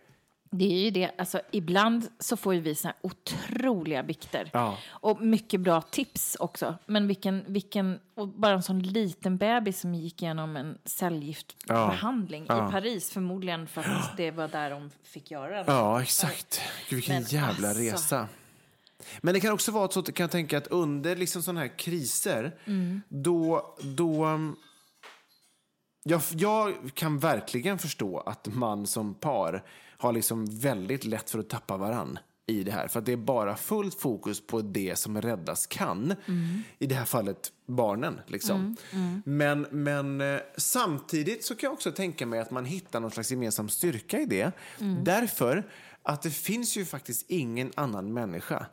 Det är ju det, alltså ibland så får ju vi såna här otroliga bikter. Ja. Och mycket bra tips också. Men vilken, vilken, och bara en sån liten bebis som gick igenom en cellgiftbehandling Ja. i Paris. Förmodligen för att det var där de fick göra den. Ja, exakt. Gud, vilken Men jävla alltså. resa. Men det kan också vara så att kan jag tänka att under liksom sådana här kriser, då, då... um, Jag, jag kan verkligen förstå att man som par har liksom väldigt lätt för att tappa varann i det här. För att det är bara fullt fokus på det som räddas kan. I det här fallet barnen. Liksom. Men, men eh, samtidigt så kan jag också tänka mig att man hittar någon slags gemensam styrka i det. Därför att det finns ju faktiskt ingen annan människa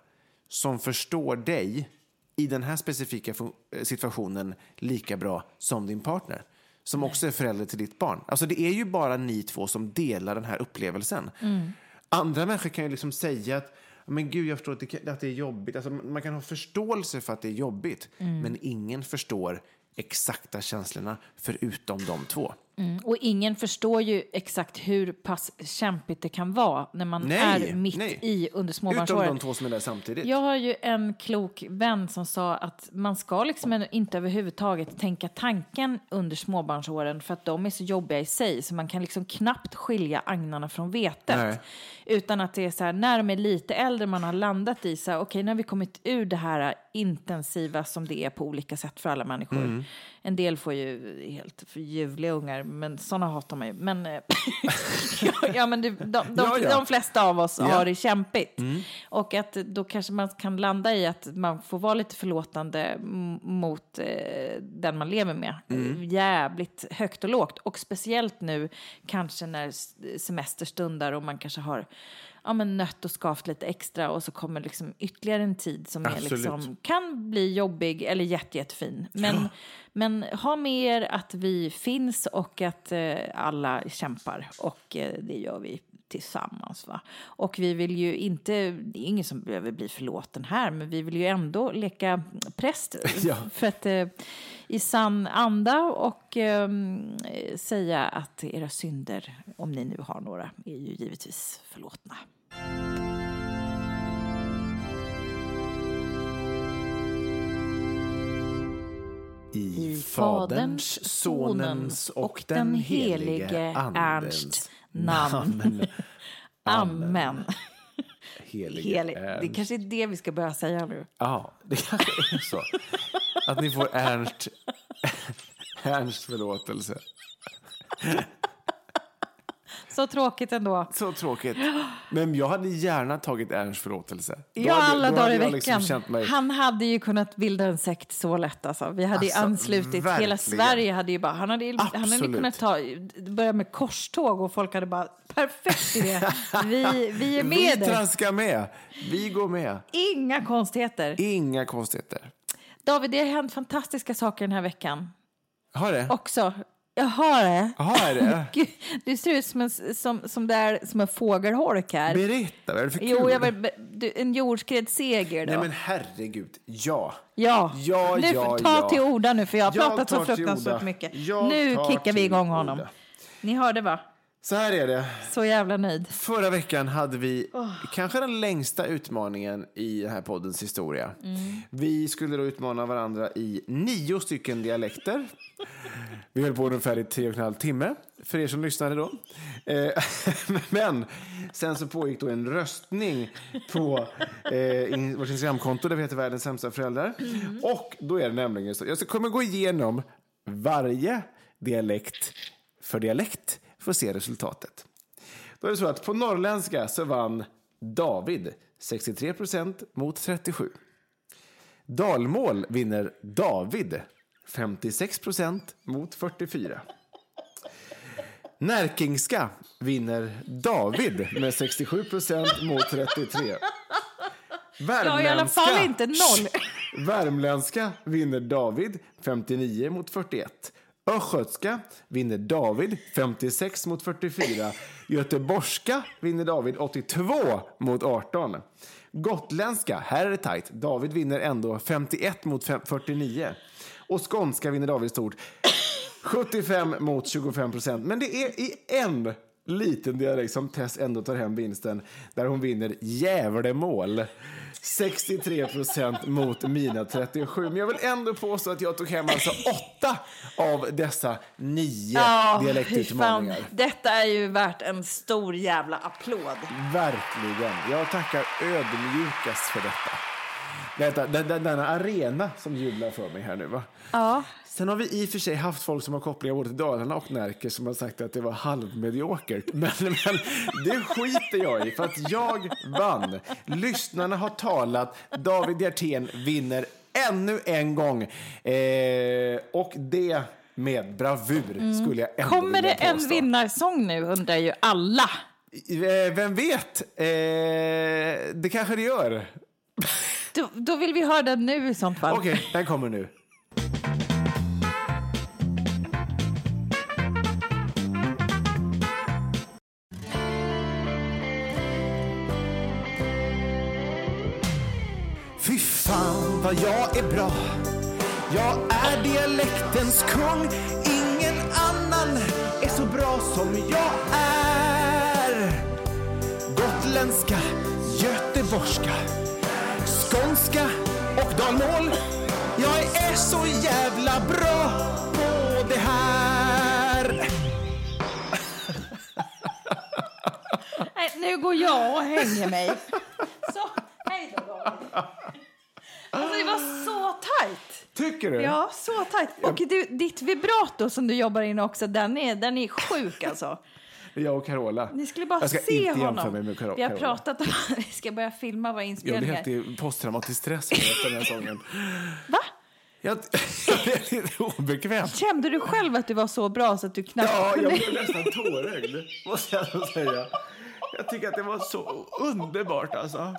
som förstår dig i den här specifika eh, situationen lika bra som din partner. Som också är förälder till ditt barn. Alltså det är ju bara ni två som delar den här upplevelsen. Andra människor kan ju liksom säga att men gud, jag förstår att det, att det är jobbigt. Alltså, man kan ha förståelse för att det är jobbigt. Men ingen förstår exakta känslorna förutom de två. Mm. Och ingen förstår ju exakt hur pass kämpigt det kan vara när man Nej, är mitt nej. i under Utom småbarnsåren. de två som är där samtidigt. Jag har ju en klok vän som sa att man ska liksom inte överhuvudtaget tänka tanken under småbarnsåren för att de är så jobbiga i sig så man kan liksom knappt skilja agnarna från vetet. Nej. Utan att det är så här, när de är lite äldre man har landat i så här, okej, när vi kommit ur det här intensiva som det är på olika sätt för alla människor. Mm. En del får ju helt förljuvliga ungar, men sådana hatar man ju. Men, eh, ja, men det, de, de, Ja, ja. de flesta av oss Ja. har det kämpigt. Och att då kanske man kan landa i att man får vara lite förlåtande mot eh, den man lever med. Jävligt högt och lågt. Och speciellt nu kanske när semester stundar och man kanske har ja, men nött och skavt lite extra och så kommer liksom ytterligare en tid som är liksom, kan bli jobbig eller jätte, jättefin. Men, men ha med er att vi finns och att eh, alla kämpar och eh, det gör vi tillsammans. Va? Och vi vill ju inte, det är ingen som behöver bli förlåten här, men vi vill ju ändå leka präst. Ja. För att eh, i sann anda och eh, säga att era synder, om ni nu har några, är ju givetvis förlåtna. I Faderns, Sonens och den helige Andens namn. Amen. Helige Helig. Det kanske är det vi ska börja säga nu. Ja, det kanske är så. Att ni får Ernst, Ernst förlåtelse. Så tråkigt ändå. Så tråkigt. Men jag hade gärna tagit Ernst förlåtelse. Då Ja, hade- alla dagar i jag veckan. Liksom. Han hade ju kunnat bilda en sekt så lätt alltså. Vi hade Alltså, anslutit, hela verkligen. Sverige hade ju bara, han hade, han hade kunnat ta, börja med korståg och folk hade bara, perfekt idé, vi, vi är med Vi traskar med. Vi går med. Inga konstigheter. Inga konstigheter. David, det har hänt fantastiska saker den här veckan Har det? också. Jag har det. Har det? Gud, du ser ut som en, som, som där, som en fågelholk här. Berätta, vad är det för kul? Jo, jag var, du, en jordskredsseger då. Nej men herregud, ja. Ja, Ja, nu, ja, ta ja. till orda nu för jag har Jag pratat så fruktansvärt mycket. Jag nu kickar vi igång honom. orda. Ni hörde va? Så här är det. Så jävla nöjd. Förra veckan hade vi kanske den längsta utmaningen i den här poddens historia. Vi skulle då utmana varandra i nio stycken dialekter. Vi höll på ungefär i tre och en halv timme, för er som lyssnade då. Eh, Men sen så pågick då en röstning på eh, vårt Instagramkonto där vi heter Världens sämsta föräldrar. Och då är det nämligen så, jag kommer gå igenom varje dialekt för dialekt att se resultatet. Då är det så att på norrländska så vann David 63 procent mot 37. Dalmål vinner David 56 procent mot 44. Närkingska vinner David med 67 procent mot 33. Jag har i alla fall Värmländska- inte noll. Värmländska vinner David 59 mot 41. Östgötska vinner David 56 mot 44. Göteborgska vinner David 82 mot 18. Gotländska, här är det tajt. David vinner ändå 51 mot 49. Och skånska vinner David stort 75 mot 25 procent. Men det är i en liten dialekt som Tess ändå tar hem vinsten. Där hon vinner Gävlemål. 63 procent mot mina 37. Men jag vill ändå påstå att jag tog hem alltså åtta av dessa nio Ja, dialektutmaningar. fan. Detta är ju värt en stor jävla applåd. Verkligen. Jag tackar ödmjukast för detta. Den, den, denna arena som jublar för mig här nu. Va? Ja. Sen har vi i och för sig haft folk som har kopplingar både till Dalarna och Närke som har sagt att det var halvmediokert. Men, men det skiter jag i, för att jag vann. Lyssnarna har talat. David Hjertén vinner ännu en gång. Eh, och det med bravur, skulle jag ändå Kommer det vilja en vinnarsång nu, undrar ju alla. Eh, Vem vet? Eh, det kanske det gör. Då, då vill vi höra den nu i sånt fall. Okej, den kommer nu. Vad jag är bra Jag är dialektens kung Ingen annan är så bra som jag är Gotländska, göteborgska skånska och dalmål. Jag är så jävla bra på det här. Nej, nu går jag och hänger mig. Så, hej då David. Det var så tajt. Tycker du? Ja, så tajt. Och du, ditt vibrato som du jobbar in också, den är, den är sjuk alltså. Jag och Carola. Ni skulle bara jag ska se inte honom. mig med Carola. Vi har pratat om att vi ska börja filma våra Jag blir inspelningar. helt i posttraumatisk stress efter den här sången. Va? Jag, jag lite obekväm. Kände du själv att du var så bra så att du knappt Ja, jag blev nästan tårögd, måste jag säga. Jag tycker att det var så underbart alltså.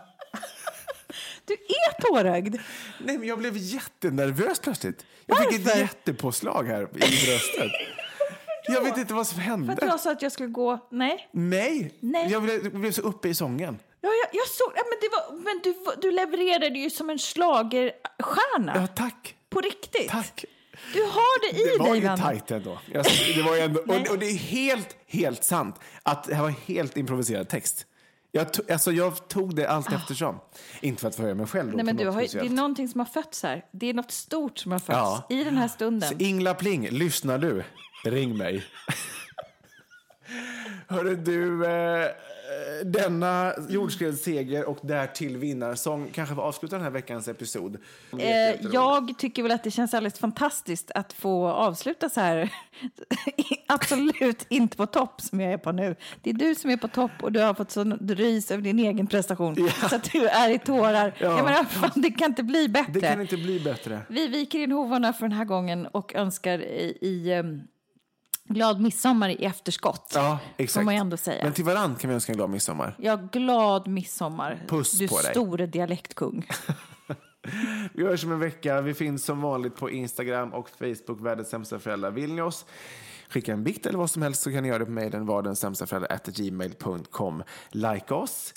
Du är tårögd. Nej, men jag blev jättenervös plötsligt. Jag fick ett Varför? jättepåslag här i bröstet. Jag vet inte vad som För hände. att jag sa att jag skulle gå... Nej. Nej, Nej. jag blev, blev så uppe i sången. Ja, jag, jag såg... Ja, men det var, men du, du levererade ju som en schlagerstjärna. Ja, tack. På riktigt. Tack. Du har det i Det var dig, ju tajt ändå. Jag, det var ju ändå och, och det är helt, helt sant att det här var helt improviserad text. Jag, to, alltså jag tog det allt eftersom. Inte för att förhöja mig själv. Då, Ah. Nej, men du har, det är någonting som har fötts här. Det är något stort som har fötts Ja. i den här stunden. Så Ingla Pling, lyssnar du? Ring mig. Hörru du, eh, denna jordskredsseger och därtill vinnarsång kanske får avsluta den här veckans episod. Eh, jag tycker väl att det känns alldeles fantastiskt att få avsluta så här. Absolut inte på topp som jag är på nu. Det är du som är på topp och du har fått sån rys över din egen prestation. Så att du är i tårar. Ja. Jag menar, fan, det kan inte bli bättre. Det kan inte bli bättre. Vi viker in hovarna för den här gången och önskar i, i em, glad midsommar i efterskott. Ja, exakt. Får man ju ändå säga. Men till varann kan vi önska en glad midsommar. Ja, glad midsommar. Puss du på dig. store dialektkung. Vi hörs om en vecka. Vi finns som vanligt på Instagram och Facebook, Världens sämsta föräldrar. Vill ni oss skicka en bikt eller vad som helst så kan ni göra det på mejlen vardensämstaföräldrar.gmail.com. Like oss,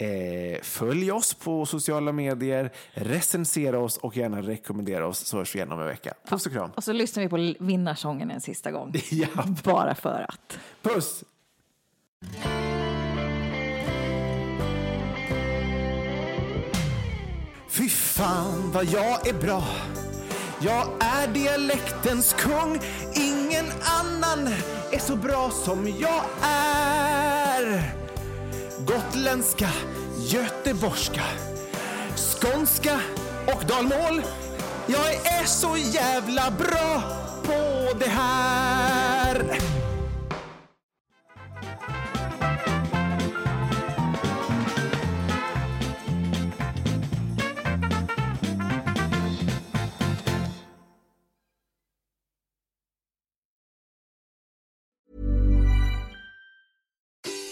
eh, följ oss på sociala medier, recensera oss och gärna rekommendera oss så hörs vi igen om en vecka. Puss och kram. Och så lyssnar vi på vinnarsången en sista gång. Ja. Bara för att. Puss! Fy fan vad jag är bra. Jag är dialektens kung. Ingen annan är så bra som jag är. Gotländska, göteborgska, skånska och dalmål. Jag är så jävla bra på det här.